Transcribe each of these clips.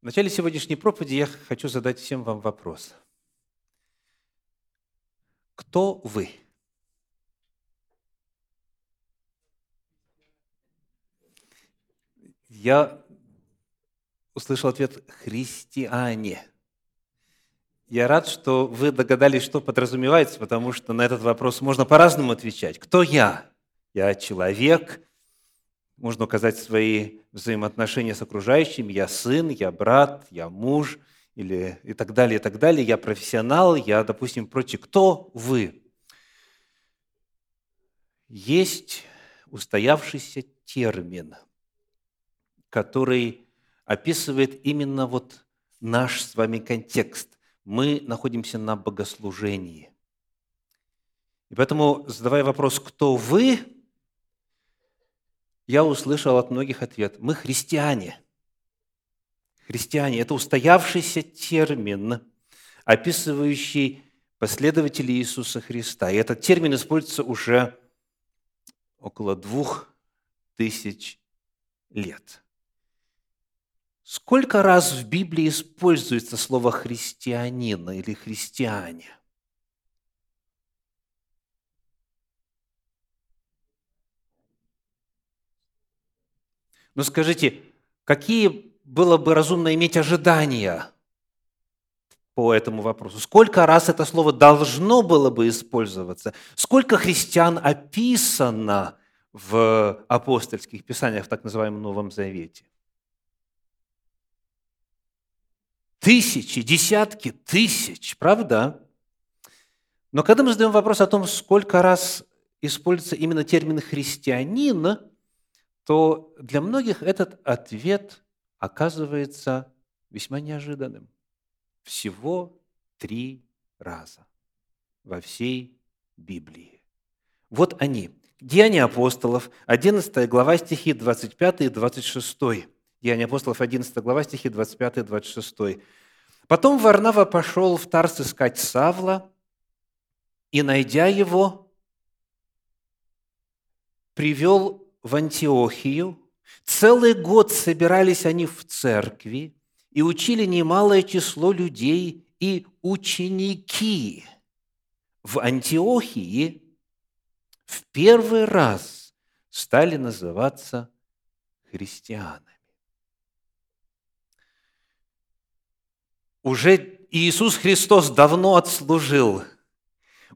В начале сегодняшней проповеди я хочу задать всем вам вопрос. Кто вы? Я услышал ответ «христиане». Я рад, что вы догадались, что подразумевается, потому что на этот вопрос можно по-разному отвечать. Кто я? Я человек. Можно указать свои взаимоотношения с окружающими. Я сын, я брат, я муж или и так далее, и так далее. Я профессионал, я, допустим, прочее. Кто вы? Есть устоявшийся термин, который описывает именно вот наш с вами контекст мы находимся на богослужении. И поэтому, задавая вопрос, кто вы, я услышал от многих ответ. Мы христиане. Христиане – это устоявшийся термин, описывающий последователей Иисуса Христа. И этот термин используется уже около двух тысяч лет. Сколько раз в Библии используется слово «христианин» или «христиане»? Ну скажите, какие было бы разумно иметь ожидания по этому вопросу? Сколько раз это слово должно было бы использоваться? Сколько христиан описано в апостольских писаниях, в так называемом Новом Завете? Тысячи, десятки тысяч, правда? Но когда мы задаем вопрос о том, сколько раз используется именно термин «христианин», то для многих этот ответ оказывается весьма неожиданным. Всего три раза во всей Библии. Вот они. Деяния апостолов, 11 глава, стихи 25 и 26. Деяния апостолов, 11 глава, стихи 25-26. «Потом Варнава пошел в Тарс искать Савла, и, найдя его, привел в Антиохию. Целый год собирались они в церкви и учили немалое число людей и ученики. В Антиохии в первый раз стали называться христианами. Уже Иисус Христос давно отслужил,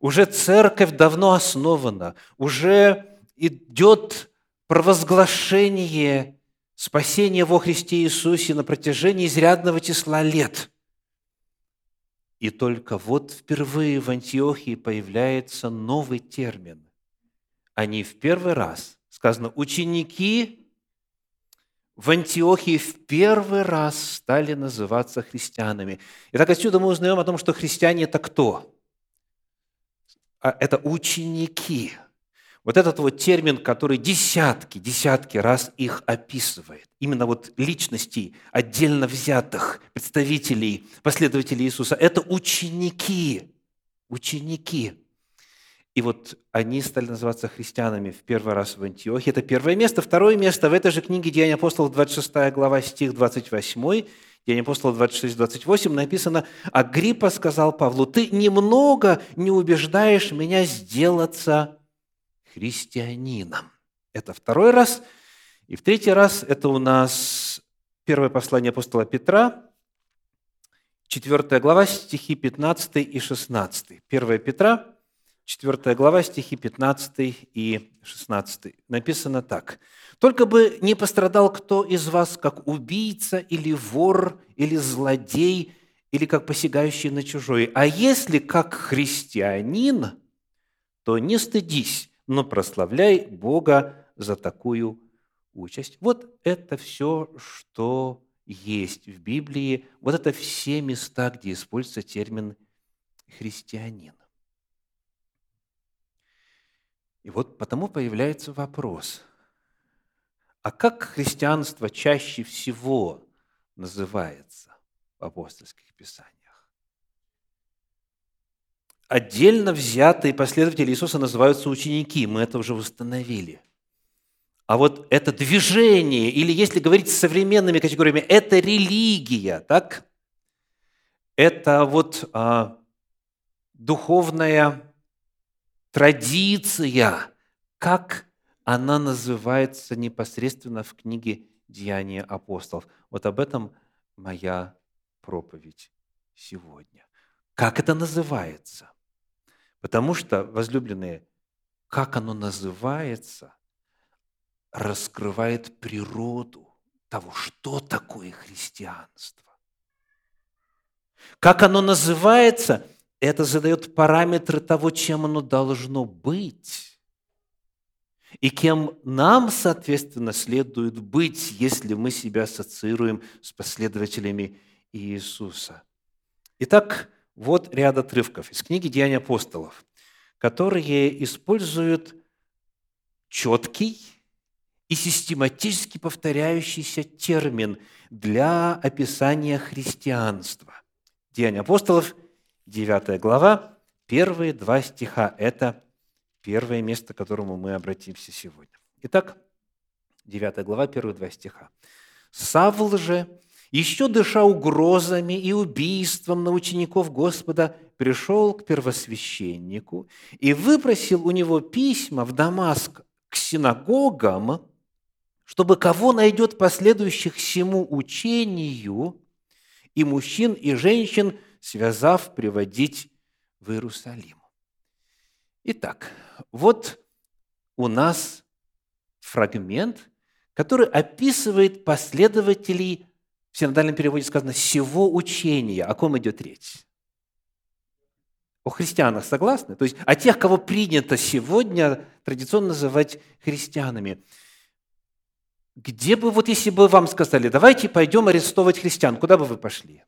уже церковь давно основана, уже идет провозглашение спасения во Христе Иисусе на протяжении изрядного числа лет. И только вот впервые в Антиохии появляется новый термин. Они в первый раз, сказано, ученики в Антиохии в первый раз стали называться христианами. И так отсюда мы узнаем о том, что христиане – это кто? А это ученики. Вот этот вот термин, который десятки, десятки раз их описывает. Именно вот личностей, отдельно взятых представителей, последователей Иисуса. Это ученики. Ученики. И вот они стали называться христианами в первый раз в Антиохе. Это первое место. Второе место в этой же книге Деяния апостолов, 26 глава, стих 28. Деяния апостолов 26, 28 написано, «Агриппа сказал Павлу, ты немного не убеждаешь меня сделаться христианином». Это второй раз. И в третий раз это у нас первое послание апостола Петра, 4 глава, стихи 15 и 16. 1 Петра, 4 глава, стихи 15 и 16. Написано так. «Только бы не пострадал кто из вас, как убийца или вор, или злодей, или как посягающий на чужой. А если как христианин, то не стыдись, но прославляй Бога за такую участь». Вот это все, что есть в Библии. Вот это все места, где используется термин «христианин». И вот потому появляется вопрос, а как христианство чаще всего называется в апостольских писаниях? Отдельно взятые последователи Иисуса называются ученики, мы это уже установили. а вот это движение, или если говорить современными категориями, это религия, так? Это вот а, духовная традиция, как она называется непосредственно в книге «Деяния апостолов». Вот об этом моя проповедь сегодня. Как это называется? Потому что, возлюбленные, как оно называется, раскрывает природу того, что такое христианство. Как оно называется, это задает параметры того, чем оно должно быть. И кем нам, соответственно, следует быть, если мы себя ассоциируем с последователями Иисуса. Итак, вот ряд отрывков из книги «Деяния апостолов», которые используют четкий и систематически повторяющийся термин для описания христианства. Деяния апостолов, 9 глава, первые два стиха – это первое место, к которому мы обратимся сегодня. Итак, 9 глава, первые два стиха. «Савл же, еще дыша угрозами и убийством на учеников Господа, пришел к первосвященнику и выпросил у него письма в Дамаск к синагогам, чтобы кого найдет последующих всему учению, и мужчин, и женщин, связав, приводить в Иерусалим. Итак, вот у нас фрагмент, который описывает последователей в синодальном переводе сказано «сего учения». О ком идет речь? О христианах, согласны? То есть о тех, кого принято сегодня традиционно называть христианами. Где бы, вот если бы вам сказали, давайте пойдем арестовать христиан, куда бы вы пошли?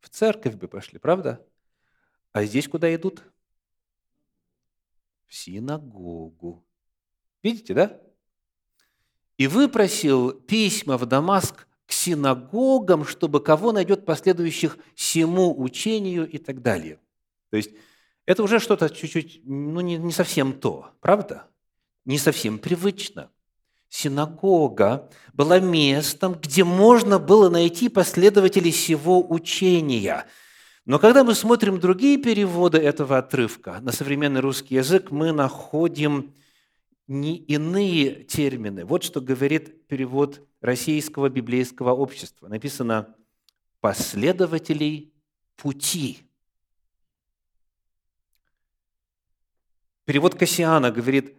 В церковь бы пошли, правда? А здесь куда идут? В синагогу. Видите, да? И выпросил письма в Дамаск к синагогам, чтобы кого найдет последующих всему учению и так далее. То есть это уже что-то чуть-чуть, ну не, не совсем то, правда? Не совсем привычно. Синагога была местом, где можно было найти последователей всего учения. Но когда мы смотрим другие переводы этого отрывка на современный русский язык, мы находим не иные термины. Вот что говорит перевод Российского библейского общества. Написано «последователей пути». Перевод Кассиана говорит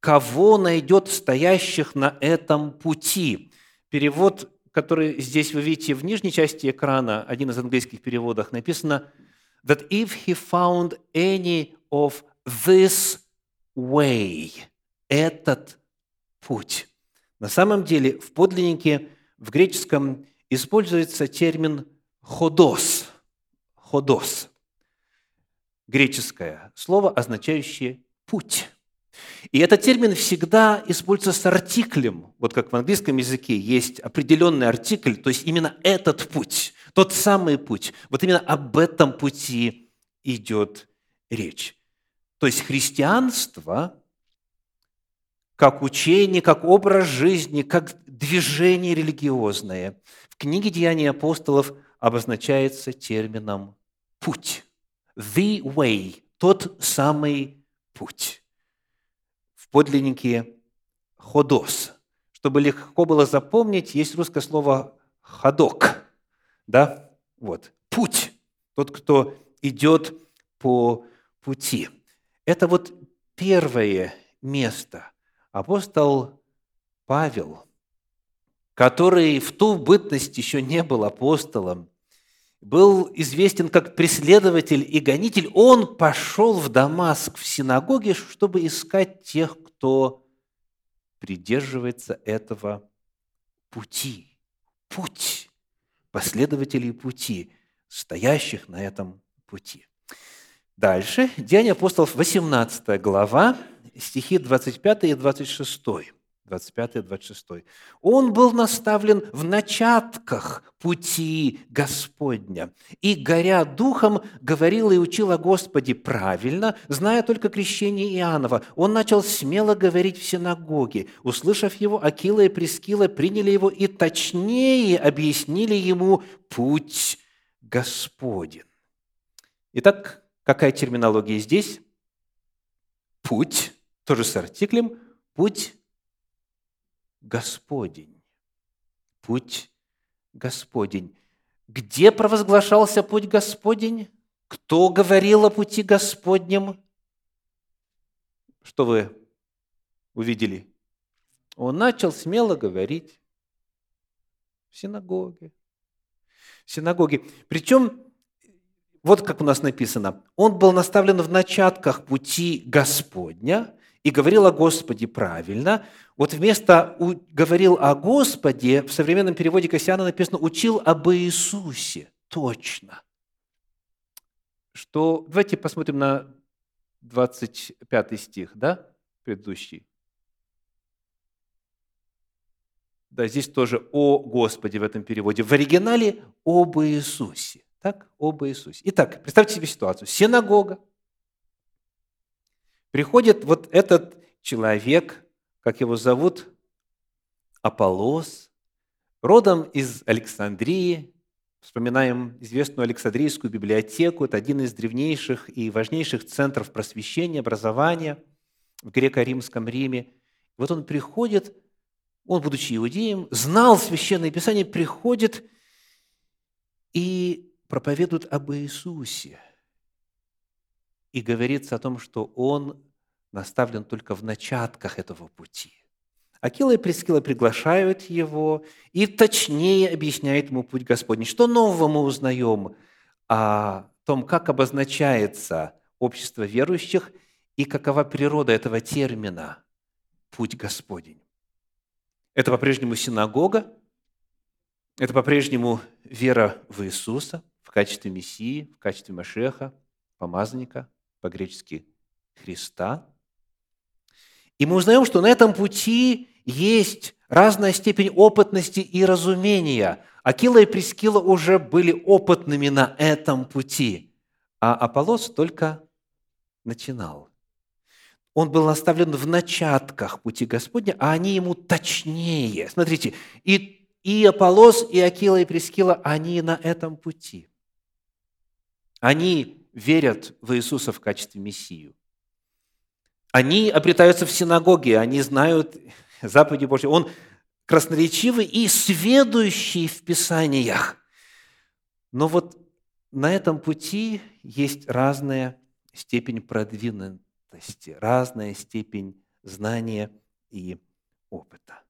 «кого найдет стоящих на этом пути». Перевод, который здесь вы видите в нижней части экрана, один из английских переводов, написано «that if he found any of this way», этот путь. На самом деле в подлиннике, в греческом используется термин «ходос». «Ходос» – греческое слово, означающее «путь». И этот термин всегда используется с артиклем. Вот как в английском языке есть определенный артикль, то есть именно этот путь, тот самый путь. Вот именно об этом пути идет речь. То есть христианство как учение, как образ жизни, как движение религиозное. В книге «Деяния апостолов» обозначается термином «путь». «The way» – тот самый путь. В подлиннике «ходос». Чтобы легко было запомнить, есть русское слово «ходок». Да? Вот. Путь. Тот, кто идет по пути. Это вот первое место – апостол Павел, который в ту бытность еще не был апостолом, был известен как преследователь и гонитель, он пошел в Дамаск, в синагоге, чтобы искать тех, кто придерживается этого пути. Путь. Последователей пути, стоящих на этом пути. Дальше. Деяния апостолов, 18 глава, стихи 25 и 26. 25-26. Он был наставлен в начатках пути Господня. И, горя духом, говорил и учил о Господе правильно, зная только крещение Иоаннова. Он начал смело говорить в синагоге. Услышав его, Акила и Прескила приняли его и точнее объяснили ему путь Господень. Итак, какая терминология здесь? Путь, тоже с артиклем, путь Господень. Путь Господень. Где провозглашался путь Господень? Кто говорил о пути Господнем? Что вы увидели? Он начал смело говорить в синагоге. В синагоге. Причем, вот как у нас написано, он был наставлен в начатках пути Господня, и говорил о Господе правильно. Вот вместо «говорил о Господе» в современном переводе Кассиана написано «учил об Иисусе». Точно. Что, давайте посмотрим на 25 стих, да, предыдущий. Да, здесь тоже «о Господе» в этом переводе. В оригинале «об Иисусе». Так, об Иисусе. Итак, представьте себе ситуацию. Синагога, Приходит вот этот человек, как его зовут, Аполлос, родом из Александрии, Вспоминаем известную Александрийскую библиотеку. Это один из древнейших и важнейших центров просвещения, образования в греко-римском Риме. Вот он приходит, он, будучи иудеем, знал Священное Писание, приходит и проповедует об Иисусе – и говорится о том, что он наставлен только в начатках этого пути. Акила и Прескила приглашают его и точнее объясняют ему путь Господний. Что нового мы узнаем о том, как обозначается общество верующих и какова природа этого термина «путь Господень». Это по-прежнему синагога, это по-прежнему вера в Иисуса в качестве Мессии, в качестве Машеха, помазанника – по-гречески Христа. И мы узнаем, что на этом пути есть разная степень опытности и разумения. Акила и Прескила уже были опытными на этом пути, а Аполлос только начинал. Он был наставлен в начатках пути Господня, а они ему точнее. Смотрите, и, и Аполлос, и Акила, и Прискилла, они на этом пути. Они верят в Иисуса в качестве Мессию. Они обретаются в синагоге, они знают заповеди Божьи. Он красноречивый и сведущий в Писаниях. Но вот на этом пути есть разная степень продвинутости, разная степень знания и опыта.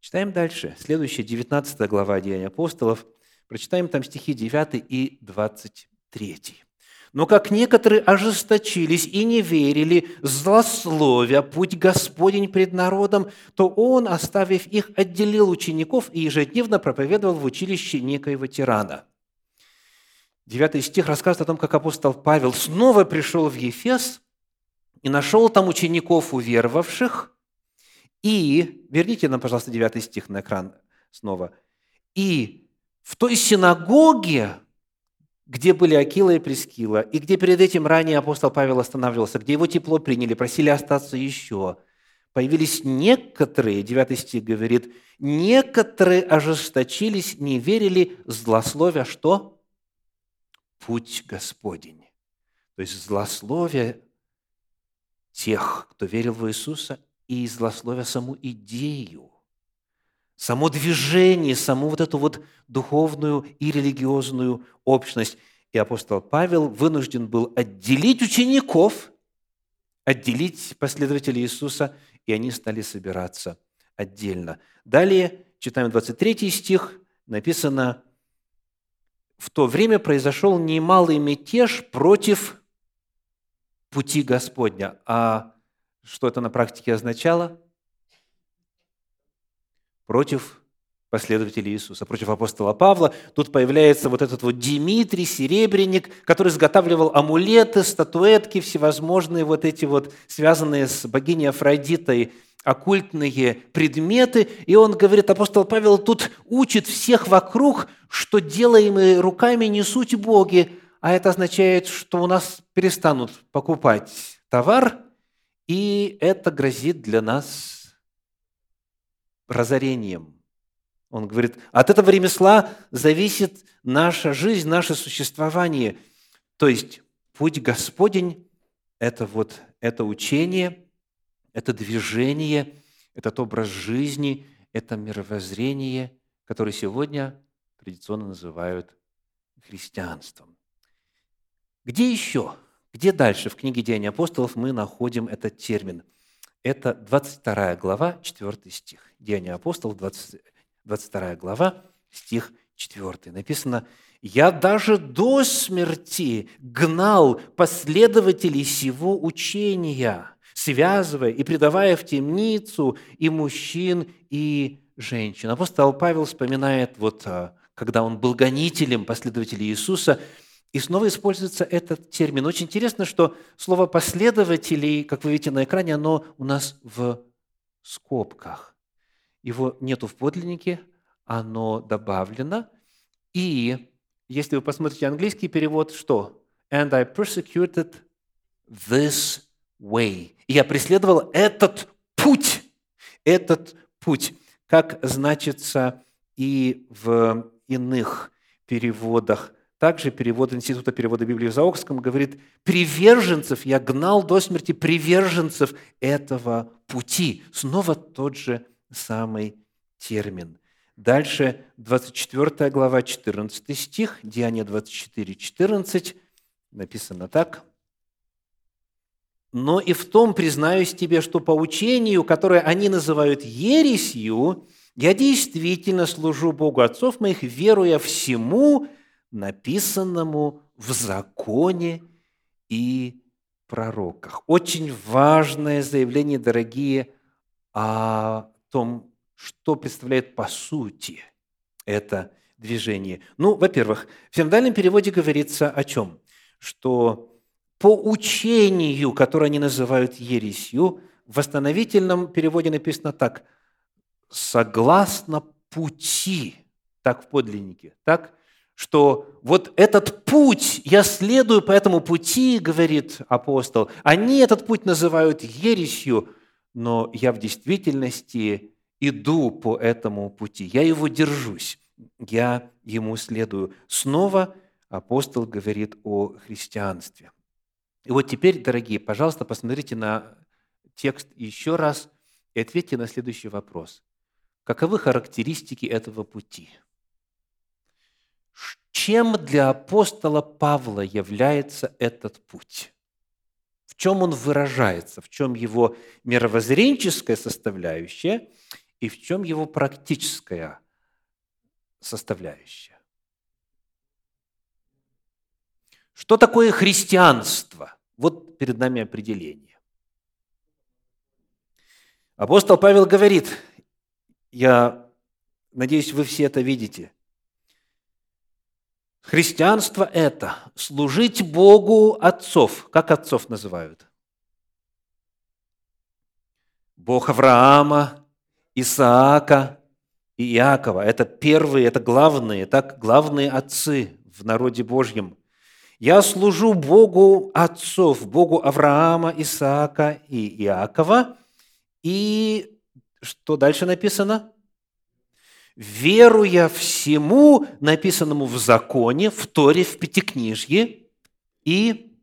Читаем дальше. Следующая, 19 глава Деяния апостолов. Прочитаем там стихи 9 и 23. Но как некоторые ожесточились и не верили, злословя путь Господень пред народом, то Он, оставив их, отделил учеников и ежедневно проповедовал в училище некоего тирана. Девятый стих рассказывает о том, как апостол Павел снова пришел в Ефес и нашел там учеников уверовавших, и, верните нам, пожалуйста, девятый стих на экран снова, и в той синагоге, где были Акила и Прескила, и где перед этим ранее апостол Павел останавливался, где его тепло приняли, просили остаться еще. Появились некоторые, 9 стих говорит, некоторые ожесточились, не верили, злословия что? Путь Господень. То есть злословие тех, кто верил в Иисуса, и злословие саму идею, само движение, саму вот эту вот духовную и религиозную общность. И апостол Павел вынужден был отделить учеников, отделить последователей Иисуса, и они стали собираться отдельно. Далее, читаем 23 стих, написано, «В то время произошел немалый мятеж против пути Господня». А что это на практике означало? Против последователей Иисуса. Против апостола Павла тут появляется вот этот вот Димитрий, серебряник, который изготавливал амулеты, статуэтки, всевозможные вот эти вот связанные с богиней Афродитой оккультные предметы. И он говорит, апостол Павел тут учит всех вокруг, что делаемые руками не суть боги, а это означает, что у нас перестанут покупать товар, и это грозит для нас разорением – он говорит, от этого ремесла зависит наша жизнь, наше существование. То есть путь Господень – это вот это учение, это движение, этот образ жизни, это мировоззрение, которое сегодня традиционно называют христианством. Где еще, где дальше в книге «Деяния апостолов» мы находим этот термин? Это 22 глава, 4 стих. «Деяния апостолов», 20, 22 глава, стих 4. Написано, «Я даже до смерти гнал последователей сего учения, связывая и предавая в темницу и мужчин, и женщин». Апостол Павел вспоминает, вот, а, когда он был гонителем последователей Иисуса, и снова используется этот термин. Очень интересно, что слово «последователей», как вы видите на экране, оно у нас в скобках его нету в подлиннике, оно добавлено. И если вы посмотрите английский перевод, что? And I persecuted this way. Я преследовал этот путь. Этот путь. Как значится и в иных переводах. Также перевод Института перевода Библии в Заокском говорит, приверженцев, я гнал до смерти приверженцев этого пути. Снова тот же самый термин. Дальше 24 глава, 14 стих, Деяние 24, 14, написано так. «Но и в том признаюсь тебе, что по учению, которое они называют ересью, я действительно служу Богу отцов моих, веруя всему, написанному в законе и пророках». Очень важное заявление, дорогие, о том, что представляет по сути это движение. Ну, во-первых, в синодальном переводе говорится о чем? Что по учению, которое они называют ересью, в восстановительном переводе написано так, согласно пути, так в подлиннике, так, что вот этот путь, я следую по этому пути, говорит апостол, они этот путь называют ересью, но я в действительности иду по этому пути, я его держусь, я ему следую. Снова апостол говорит о христианстве. И вот теперь, дорогие, пожалуйста, посмотрите на текст еще раз и ответьте на следующий вопрос. Каковы характеристики этого пути? Чем для апостола Павла является этот путь? чем он выражается, в чем его мировоззренческая составляющая и в чем его практическая составляющая. Что такое христианство? Вот перед нами определение. Апостол Павел говорит, я надеюсь, вы все это видите – Христианство – это служить Богу отцов. Как отцов называют? Бог Авраама, Исаака и Иакова. Это первые, это главные, так главные отцы в народе Божьем. Я служу Богу отцов, Богу Авраама, Исаака и Иакова. И что дальше написано? Веруя всему, написанному в законе, в Торе, в Пятикнижье и,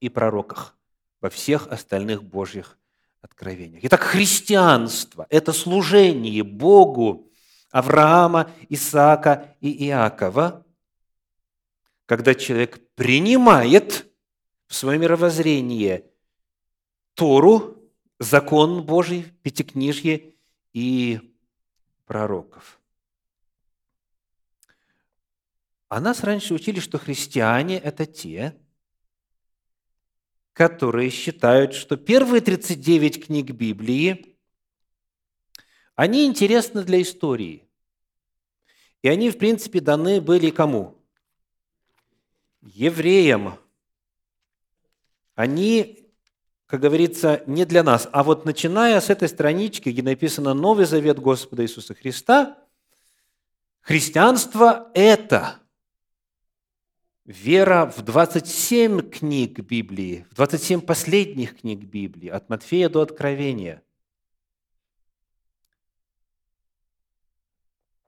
и пророках, во всех остальных Божьих откровениях. Итак, христианство – это служение Богу Авраама, Исаака и Иакова, когда человек принимает в свое мировоззрение Тору, закон Божий, Пятикнижье и пророков. А нас раньше учили, что христиане – это те, которые считают, что первые 39 книг Библии, они интересны для истории. И они, в принципе, даны были кому? Евреям. Они, как говорится, не для нас. А вот начиная с этой странички, где написано «Новый завет Господа Иисуса Христа», христианство – это вера в 27 книг Библии, в 27 последних книг Библии, от Матфея до Откровения –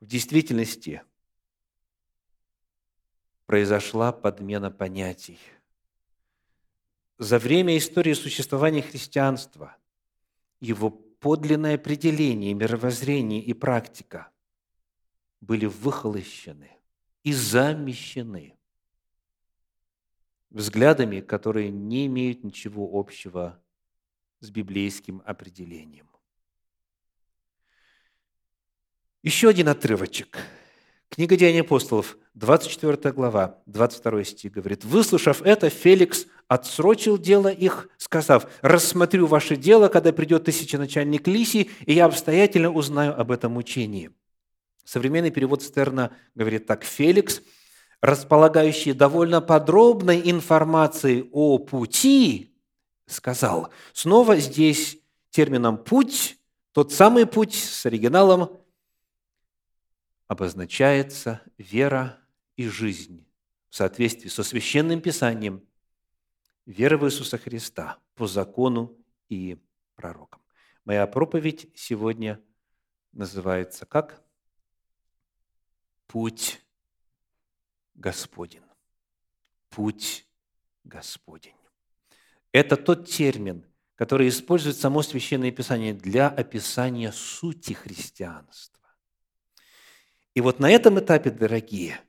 В действительности произошла подмена понятий. За время истории существования христианства его подлинное определение, мировоззрение и практика были выхолощены и замещены взглядами, которые не имеют ничего общего с библейским определением. Еще один отрывочек. Книга Деяний апостолов, 24 глава, 22 стих говорит, «Выслушав это, Феликс отсрочил дело их, сказав, «Рассмотрю ваше дело, когда придет тысяченачальник Лисий, и я обстоятельно узнаю об этом учении». Современный перевод Стерна говорит так, «Феликс, располагающий довольно подробной информацией о пути, сказал». Снова здесь термином «путь», тот самый путь с оригиналом обозначается вера и жизнь в соответствии со Священным Писанием, вера в Иисуса Христа по закону и пророкам. Моя проповедь сегодня называется как? Путь Господень. Путь Господень. Это тот термин, который использует само Священное Писание для описания сути христианства. И вот на этом этапе, дорогие,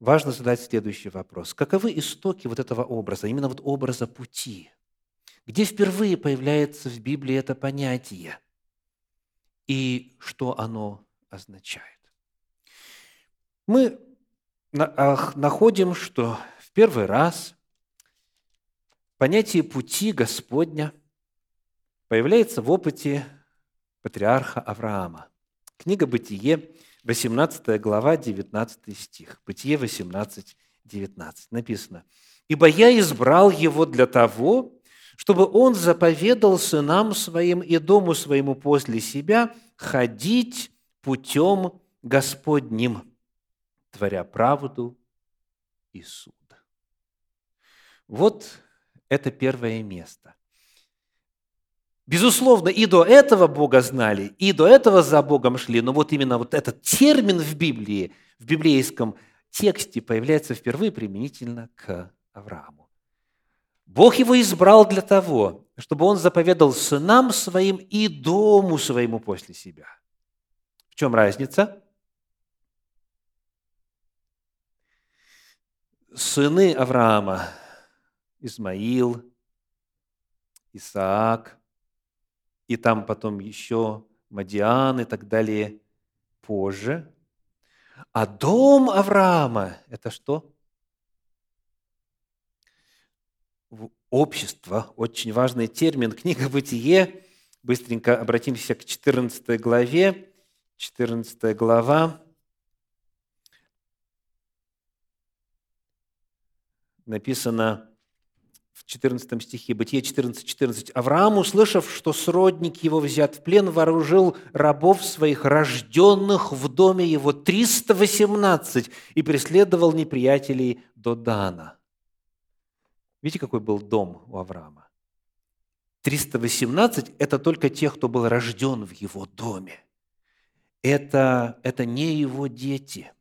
важно задать следующий вопрос. Каковы истоки вот этого образа, именно вот образа пути? Где впервые появляется в Библии это понятие? И что оно означает? Мы находим, что в первый раз понятие пути Господня появляется в опыте патриарха Авраама. Книга «Бытие», 18 глава, 19 стих. Бытие 18, 19. Написано. «Ибо я избрал его для того, чтобы он заповедал сынам своим и дому своему после себя ходить путем Господним, творя правду и суд». Вот это первое место. Безусловно, и до этого Бога знали, и до этого за Богом шли, но вот именно вот этот термин в Библии, в библейском тексте появляется впервые применительно к Аврааму. Бог его избрал для того, чтобы он заповедал сынам своим и дому своему после себя. В чем разница? Сыны Авраама – Измаил, Исаак – и там потом еще Мадиан и так далее позже. А дом Авраама – это что? Общество, очень важный термин. Книга «Бытие». Быстренько обратимся к 14 главе. 14 глава. Написано, в 14 стихе, Бытие 14, 14. «Авраам, услышав, что сродник его взят в плен, вооружил рабов своих, рожденных в доме его 318, и преследовал неприятелей до Дана». Видите, какой был дом у Авраама? 318 – это только тех, кто был рожден в его доме. Это, это не его дети.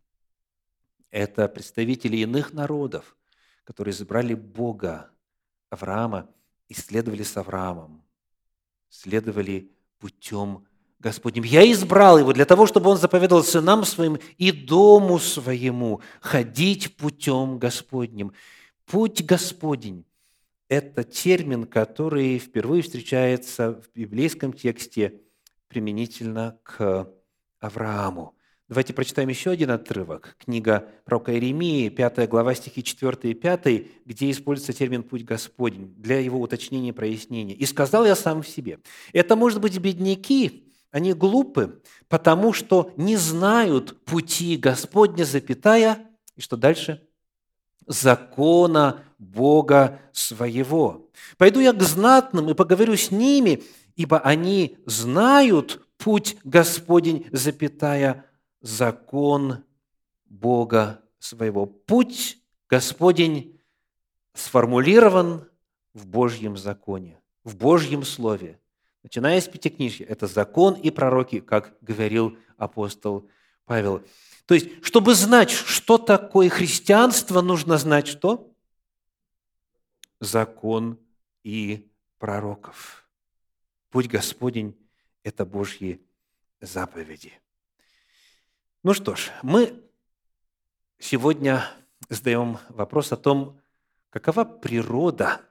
Это представители иных народов, которые избрали Бога Авраама и следовали с Авраамом, следовали путем Господним. Я избрал его для того, чтобы он заповедал сынам своим и дому своему ходить путем Господним. Путь Господень – это термин, который впервые встречается в библейском тексте применительно к Аврааму. Давайте прочитаем еще один отрывок. Книга пророка Иеремии, 5 глава, стихи 4 и 5, где используется термин «путь Господень» для его уточнения и прояснения. «И сказал я сам в себе, это, может быть, бедняки, они глупы, потому что не знают пути Господня, запятая, и что дальше? Закона Бога своего. Пойду я к знатным и поговорю с ними, ибо они знают путь Господень, запятая, закон Бога своего. Путь Господень сформулирован в Божьем законе, в Божьем Слове. Начиная с Пятикнижья, это закон и пророки, как говорил апостол Павел. То есть, чтобы знать, что такое христианство, нужно знать что? Закон и пророков. Путь Господень – это Божьи заповеди. Ну что ж, мы сегодня задаем вопрос о том, какова природа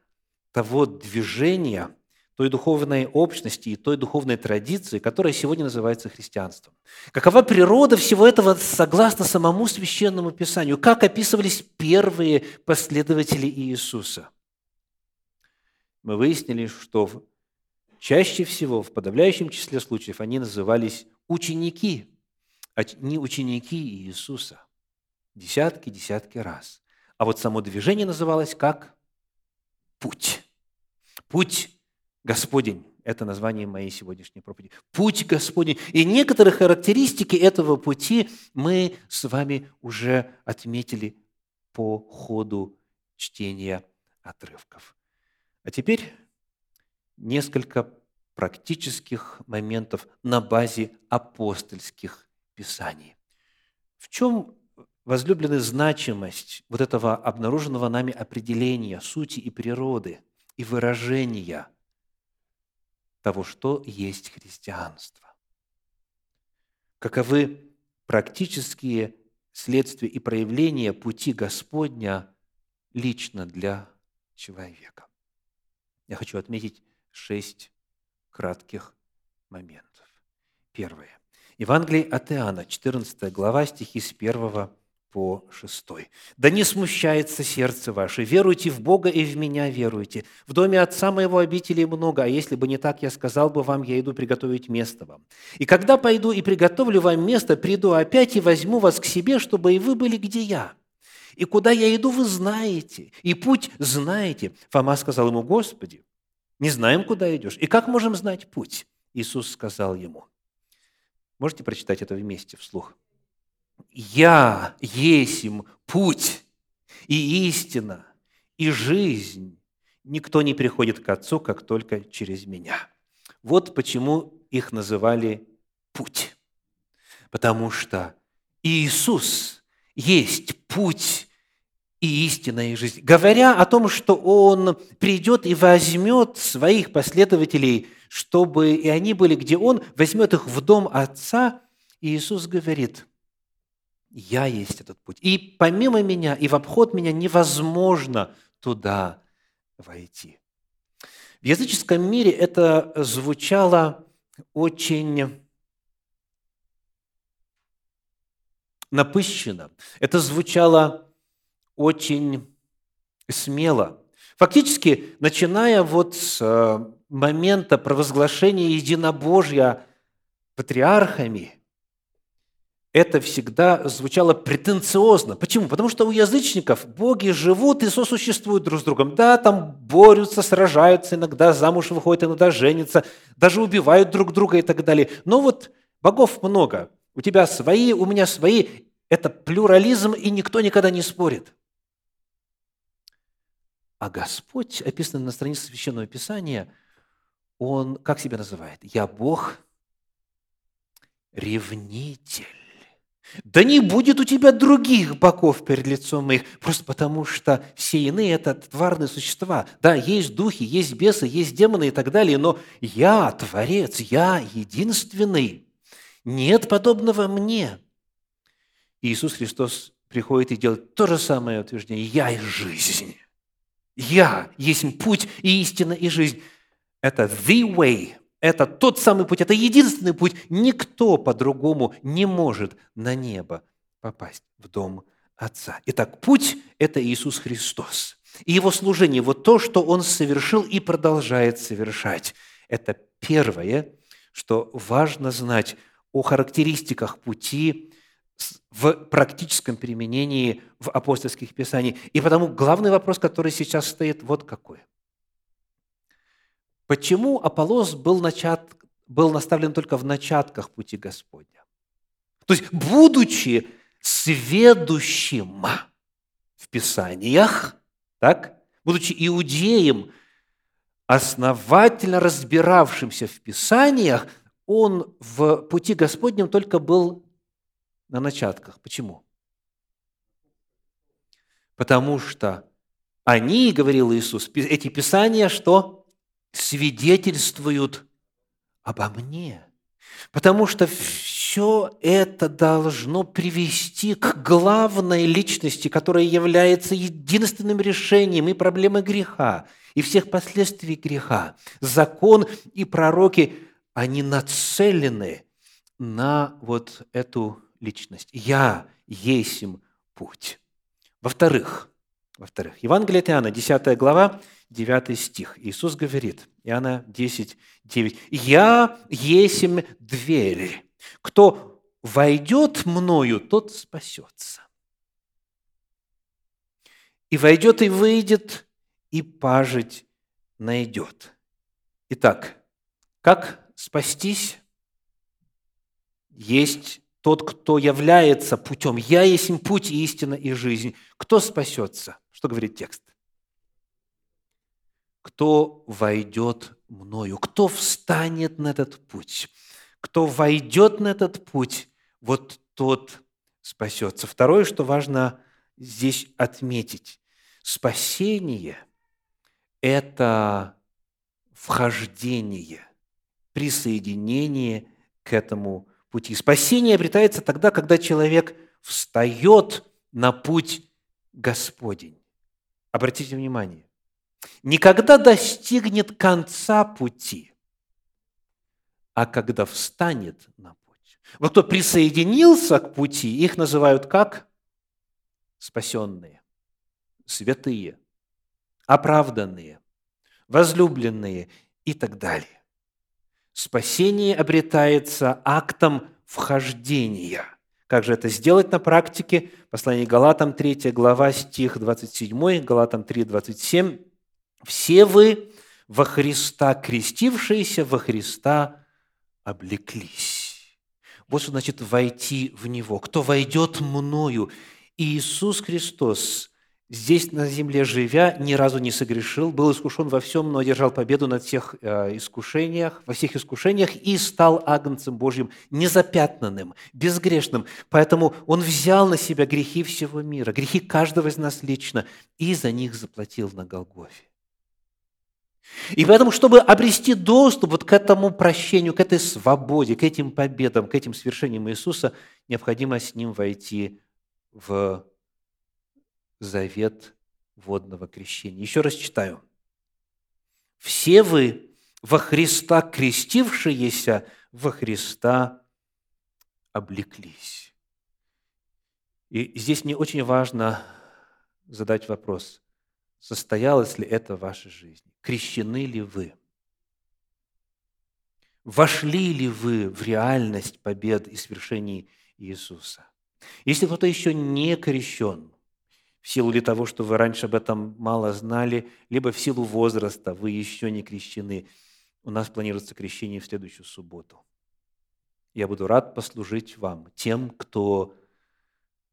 того движения, той духовной общности и той духовной традиции, которая сегодня называется христианством. Какова природа всего этого согласно самому Священному Писанию? Как описывались первые последователи Иисуса? Мы выяснили, что чаще всего, в подавляющем числе случаев, они назывались ученики, не ученики Иисуса. Десятки, десятки раз. А вот само движение называлось как путь. Путь Господень – это название моей сегодняшней проповеди. Путь Господень. И некоторые характеристики этого пути мы с вами уже отметили по ходу чтения отрывков. А теперь несколько практических моментов на базе апостольских писаний. В чем возлюбленная значимость вот этого обнаруженного нами определения сути и природы и выражения того, что есть христианство. Каковы практические следствия и проявления пути Господня лично для человека. Я хочу отметить шесть кратких моментов. Первое. Евангелие от Иоанна, 14 глава, стихи с 1 по 6. «Да не смущается сердце ваше, веруйте в Бога и в меня веруйте. В доме Отца моего обителей много, а если бы не так, я сказал бы вам, я иду приготовить место вам. И когда пойду и приготовлю вам место, приду опять и возьму вас к себе, чтобы и вы были, где я. И куда я иду, вы знаете, и путь знаете». Фома сказал ему, «Господи, не знаем, куда идешь, и как можем знать путь?» Иисус сказал ему. Можете прочитать это вместе вслух? «Я есим путь и истина, и жизнь. Никто не приходит к Отцу, как только через Меня». Вот почему их называли «путь». Потому что Иисус есть путь и истинная жизнь. Говоря о том, что Он придет и возьмет своих последователей, чтобы и они были, где Он, возьмет их в дом Отца, Иисус говорит, я есть этот путь. И помимо меня, и в обход меня невозможно туда войти. В языческом мире это звучало очень напыщенно. Это звучало очень смело. Фактически, начиная вот с э, момента провозглашения единобожья патриархами – это всегда звучало претенциозно. Почему? Потому что у язычников боги живут и сосуществуют друг с другом. Да, там борются, сражаются, иногда замуж выходят, иногда женятся, даже убивают друг друга и так далее. Но вот богов много. У тебя свои, у меня свои. Это плюрализм, и никто никогда не спорит. А Господь, описанный на странице Священного Писания, Он как себя называет? «Я Бог ревнитель». Да не будет у тебя других богов перед лицом моих, просто потому что все иные – это тварные существа. Да, есть духи, есть бесы, есть демоны и так далее, но я Творец, я единственный. Нет подобного мне. Иисус Христос приходит и делает то же самое утверждение. Я жизнь. Я есть путь и истина и жизнь. Это the way, это тот самый путь, это единственный путь. Никто по-другому не может на небо попасть в дом Отца. Итак, путь – это Иисус Христос. И Его служение, вот то, что Он совершил и продолжает совершать. Это первое, что важно знать о характеристиках пути в практическом применении в апостольских писаниях. И потому главный вопрос, который сейчас стоит, вот какой. Почему Аполлос был, начат, был наставлен только в начатках пути Господня? То есть, будучи сведущим в Писаниях, так, будучи иудеем, основательно разбиравшимся в Писаниях, он в пути Господнем только был на начатках. Почему? Потому что они, говорил Иисус, эти Писания что? Свидетельствуют обо мне. Потому что все это должно привести к главной личности, которая является единственным решением и проблемы греха, и всех последствий греха. Закон и пророки, они нацелены на вот эту личность. «Я есим путь». Во-вторых, во-вторых, Евангелие от Иоанна, 10 глава, 9 стих. Иисус говорит, Иоанна 10, 9, «Я есим дверь. Кто войдет мною, тот спасется. И войдет и выйдет, и пажить найдет». Итак, как спастись? Есть тот, кто является путем. «Я есть путь, истина и жизнь». Кто спасется? Что говорит текст? Кто войдет мною? Кто встанет на этот путь? Кто войдет на этот путь, вот тот спасется. Второе, что важно здесь отметить. Спасение – это вхождение, присоединение к этому пути. Спасение обретается тогда, когда человек встает на путь Господень. Обратите внимание, никогда достигнет конца пути, а когда встанет на путь. Вот кто присоединился к пути, их называют как? Спасенные, святые, оправданные, возлюбленные и так далее. Спасение обретается актом вхождения. Как же это сделать на практике? Послание Галатам, 3 глава, стих 27, Галатам 3, 27. «Все вы во Христа крестившиеся, во Христа облеклись». Вот что значит «войти в Него». Кто войдет мною? Иисус Христос здесь на земле живя, ни разу не согрешил, был искушен во всем, но одержал победу над всех э, искушениях, во всех искушениях и стал агнцем Божьим, незапятнанным, безгрешным. Поэтому Он взял на себя грехи всего мира, грехи каждого из нас лично, и за них заплатил на Голгофе. И поэтому, чтобы обрести доступ вот к этому прощению, к этой свободе, к этим победам, к этим свершениям Иисуса, необходимо с Ним войти в завет водного крещения. Еще раз читаю. «Все вы во Христа крестившиеся, во Христа облеклись». И здесь мне очень важно задать вопрос, состоялось ли это в вашей жизни? Крещены ли вы? Вошли ли вы в реальность побед и свершений Иисуса? Если кто-то еще не крещен – в силу ли того, что вы раньше об этом мало знали, либо в силу возраста вы еще не крещены. У нас планируется крещение в следующую субботу. Я буду рад послужить вам, тем, кто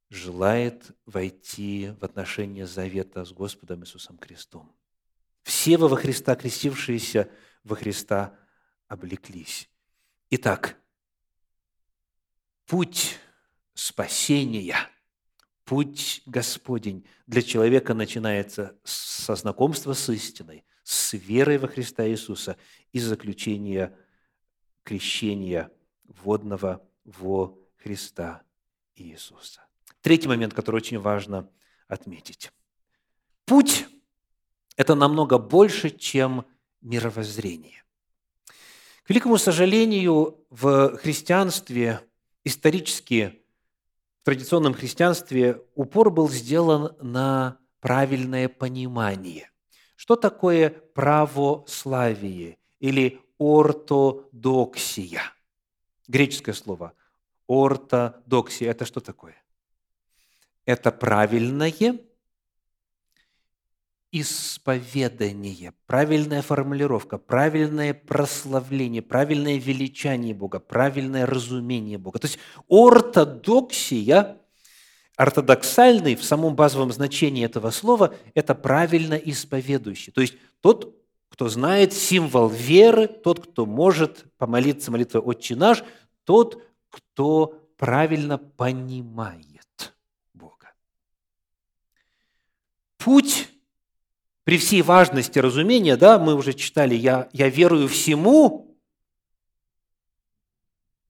желает войти в отношения завета с Господом Иисусом Христом. Все вы во Христа крестившиеся во Христа облеклись. Итак, путь спасения – Путь Господень для человека начинается со знакомства с истиной, с верой во Христа Иисуса и заключения крещения водного во Христа Иисуса. Третий момент, который очень важно отметить. Путь – это намного больше, чем мировоззрение. К великому сожалению, в христианстве исторически традиционном христианстве упор был сделан на правильное понимание. Что такое православие или ортодоксия. Греческое слово ортодоксия – это что такое? Это правильное исповедание, правильная формулировка, правильное прославление, правильное величание Бога, правильное разумение Бога. То есть ортодоксия, ортодоксальный в самом базовом значении этого слова – это правильно исповедующий. То есть тот, кто знает символ веры, тот, кто может помолиться молитвой «Отче наш», тот, кто правильно понимает Бога. Путь при всей важности разумения, да, мы уже читали, я, я верую всему,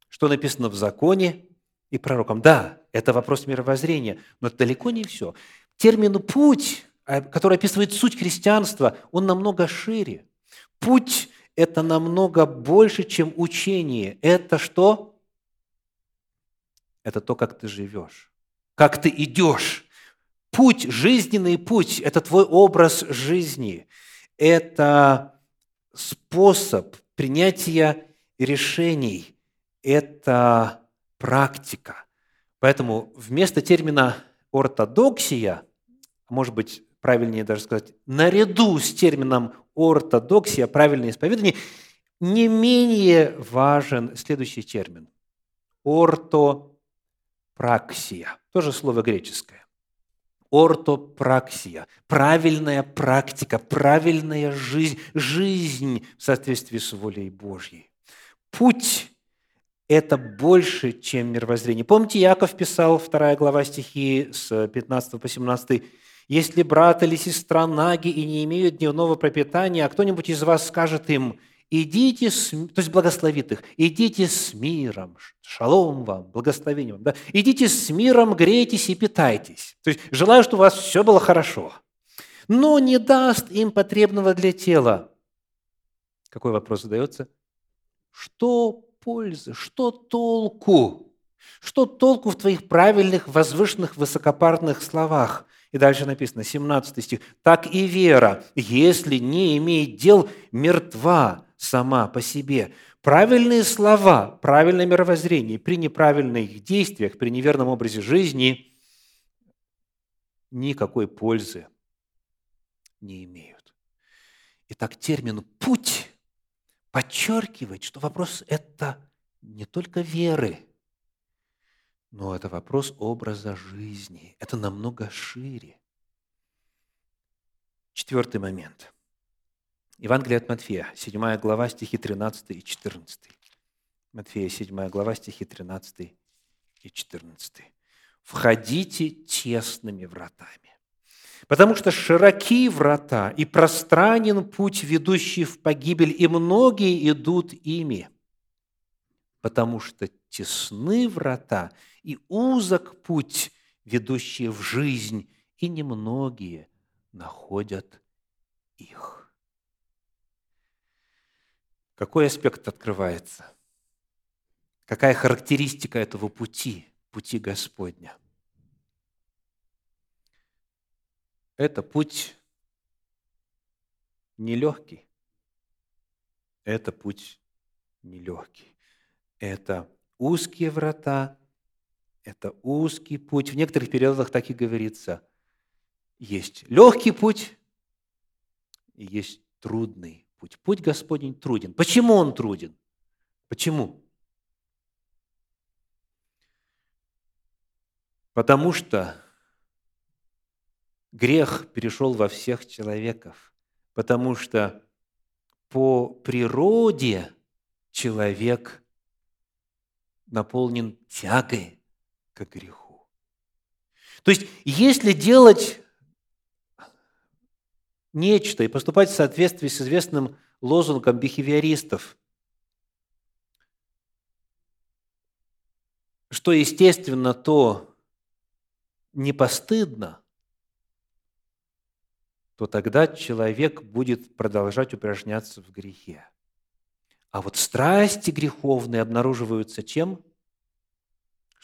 что написано в законе и пророкам. Да, это вопрос мировоззрения, но это далеко не все. Термин «путь», а, который описывает суть христианства, он намного шире. Путь – это намного больше, чем учение. Это что? Это то, как ты живешь, как ты идешь путь, жизненный путь – это твой образ жизни, это способ принятия решений, это практика. Поэтому вместо термина ортодоксия, может быть, правильнее даже сказать, наряду с термином ортодоксия, правильное исповедание, не менее важен следующий термин – ортопраксия, тоже слово греческое ортопраксия, правильная практика, правильная жизнь, жизнь в соответствии с волей Божьей. Путь – это больше, чем мировоззрение. Помните, Яков писал, 2 глава стихи с 15 по 17, «Если брат или сестра наги и не имеют дневного пропитания, а кто-нибудь из вас скажет им – идите, с, то есть благословит их, идите с миром, шалом вам, благословение вам, да? идите с миром, грейтесь и питайтесь. То есть желаю, чтобы у вас все было хорошо, но не даст им потребного для тела. Какой вопрос задается? Что пользы, что толку? Что толку в твоих правильных, возвышенных, высокопарных словах? И дальше написано, 17 стих. «Так и вера, если не имеет дел, мертва, сама по себе. Правильные слова, правильное мировоззрение при неправильных действиях, при неверном образе жизни никакой пользы не имеют. Итак, термин «путь» подчеркивает, что вопрос – это не только веры, но это вопрос образа жизни. Это намного шире. Четвертый момент – Евангелие от Матфея, 7 глава, стихи 13 и 14. Матфея, 7 глава, стихи 13 и 14. «Входите тесными вратами, потому что широки врата и пространен путь, ведущий в погибель, и многие идут ими, потому что тесны врата и узок путь, ведущий в жизнь, и немногие находят их». Какой аспект открывается? Какая характеристика этого пути, пути Господня? Это путь нелегкий. Это путь нелегкий. Это узкие врата, это узкий путь. В некоторых периодах так и говорится. Есть легкий путь и есть трудный путь. Путь Господень труден. Почему он труден? Почему? Потому что грех перешел во всех человеков, потому что по природе человек наполнен тягой к греху. То есть, если делать нечто и поступать в соответствии с известным лозунгом бихевиористов, что, естественно, то не постыдно, то тогда человек будет продолжать упражняться в грехе. А вот страсти греховные обнаруживаются чем?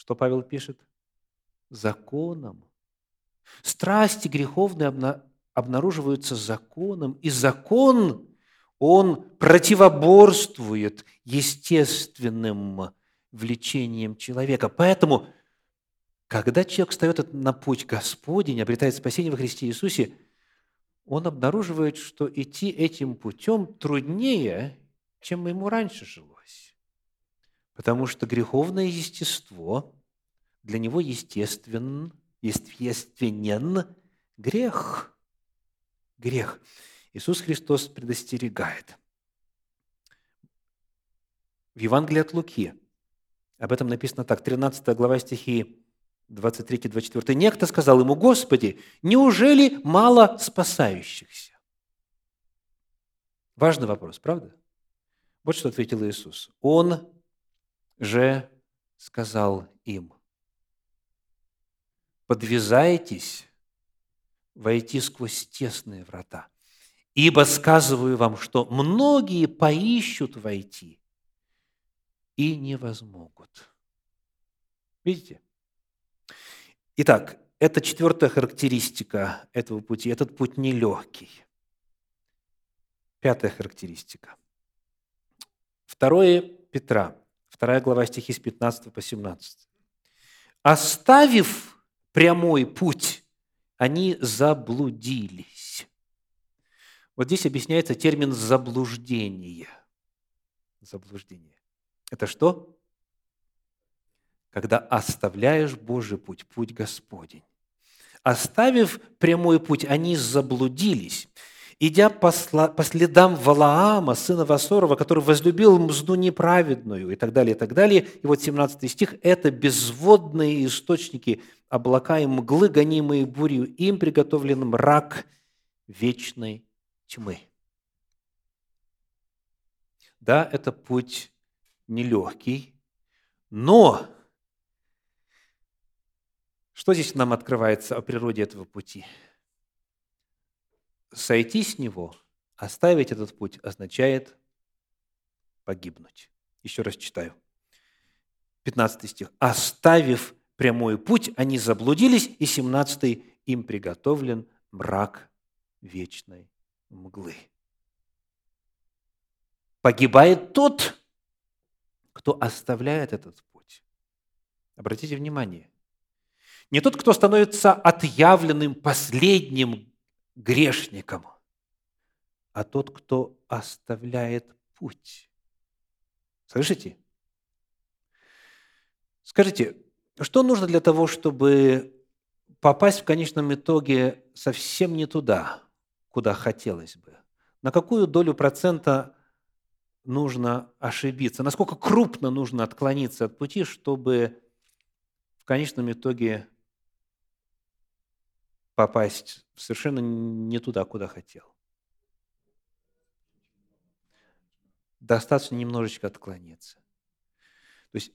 Что Павел пишет? Законом. Страсти греховные обнаруживаются законом, и закон, Он противоборствует естественным влечением человека. Поэтому, когда человек встает на путь Господень, обретает спасение во Христе Иисусе, он обнаруживает, что идти этим путем труднее, чем ему раньше жилось. Потому что греховное естество для него естествен, естественен грех. Грех. Иисус Христос предостерегает. В Евангелии от Луки об этом написано так, 13 глава стихи 23-24. Некто сказал ему, «Господи, неужели мало спасающихся?» Важный вопрос, правда? Вот что ответил Иисус. Он же сказал им, «Подвязайтесь войти сквозь тесные врата, ибо сказываю вам, что многие поищут войти и не возмогут». Видите? Итак, это четвертая характеристика этого пути. Этот путь нелегкий. Пятая характеристика. Второе Петра, вторая глава стихи с 15 по 17. «Оставив прямой путь, они заблудились». Вот здесь объясняется термин «заблуждение». Заблуждение. Это что? когда оставляешь Божий путь, путь Господень. Оставив прямой путь, они заблудились, идя по следам Валаама, сына Васорова, который возлюбил мзду неправедную, и так далее, и так далее. И вот 17 стих – это безводные источники облака и мглы, гонимые бурью, им приготовлен мрак вечной тьмы. Да, это путь нелегкий, но что здесь нам открывается о природе этого пути? Сойти с него, оставить этот путь, означает погибнуть. Еще раз читаю. 15 стих. «Оставив прямой путь, они заблудились». И 17 «Им приготовлен мрак вечной мглы». Погибает тот, кто оставляет этот путь. Обратите внимание, не тот, кто становится отъявленным последним грешником, а тот, кто оставляет путь. Слышите? Скажите, что нужно для того, чтобы попасть в конечном итоге совсем не туда, куда хотелось бы? На какую долю процента нужно ошибиться? Насколько крупно нужно отклониться от пути, чтобы в конечном итоге попасть совершенно не туда, куда хотел. Достаточно немножечко отклониться. То есть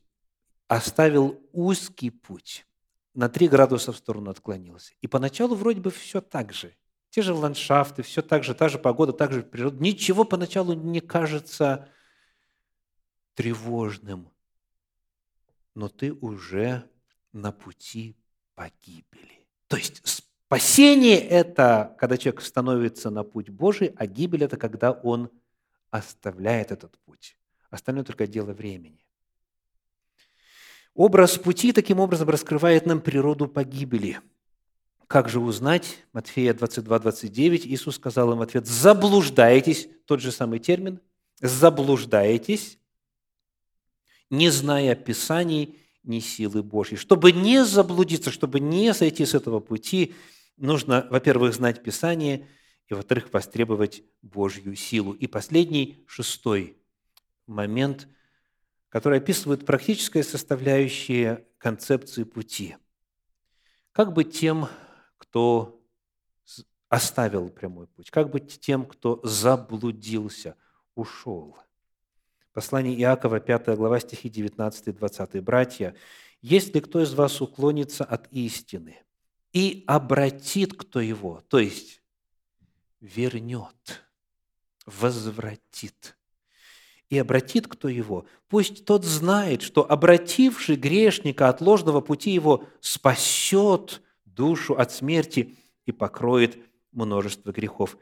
оставил узкий путь, на 3 градуса в сторону отклонился. И поначалу вроде бы все так же. Те же ландшафты, все так же, та же погода, так же природа. Ничего поначалу не кажется тревожным. Но ты уже на пути погибели. То есть Спасение – это когда человек становится на путь Божий, а гибель – это когда он оставляет этот путь. Остальное только дело времени. Образ пути таким образом раскрывает нам природу погибели. Как же узнать? Матфея 22, 29, Иисус сказал им в ответ, заблуждаетесь, тот же самый термин, заблуждаетесь, не зная Писаний, ни силы Божьей. Чтобы не заблудиться, чтобы не сойти с этого пути, нужно, во-первых, знать Писание, и, во-вторых, востребовать Божью силу. И последний, шестой момент, который описывает практическое составляющее концепции пути. Как быть тем, кто оставил прямой путь? Как быть тем, кто заблудился, ушел? Послание Иакова, 5 глава, стихи 19 и 20. «Братья, если кто из вас уклонится от истины – и обратит кто его, то есть вернет, возвратит. И обратит кто его, пусть тот знает, что обративший грешника от ложного пути его спасет душу от смерти и покроет множество грехов.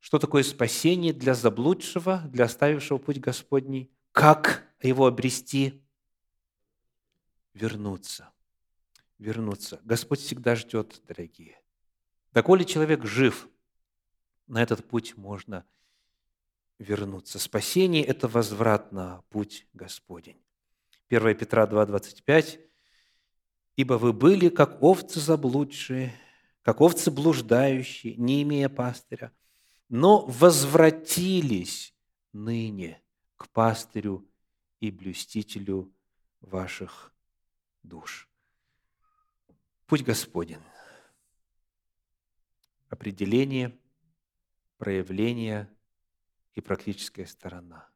Что такое спасение для заблудшего, для оставившего путь Господний? Как его обрести? Вернуться. Вернуться. Господь всегда ждет, дорогие. Доколе человек жив, на этот путь можно вернуться. Спасение – это возврат на путь Господень. 1 Петра 2, 25. «Ибо вы были, как овцы заблудшие, как овцы блуждающие, не имея пастыря, но возвратились ныне к пастырю и блюстителю ваших душ». Путь Господень. Определение, проявление – и практическая сторона.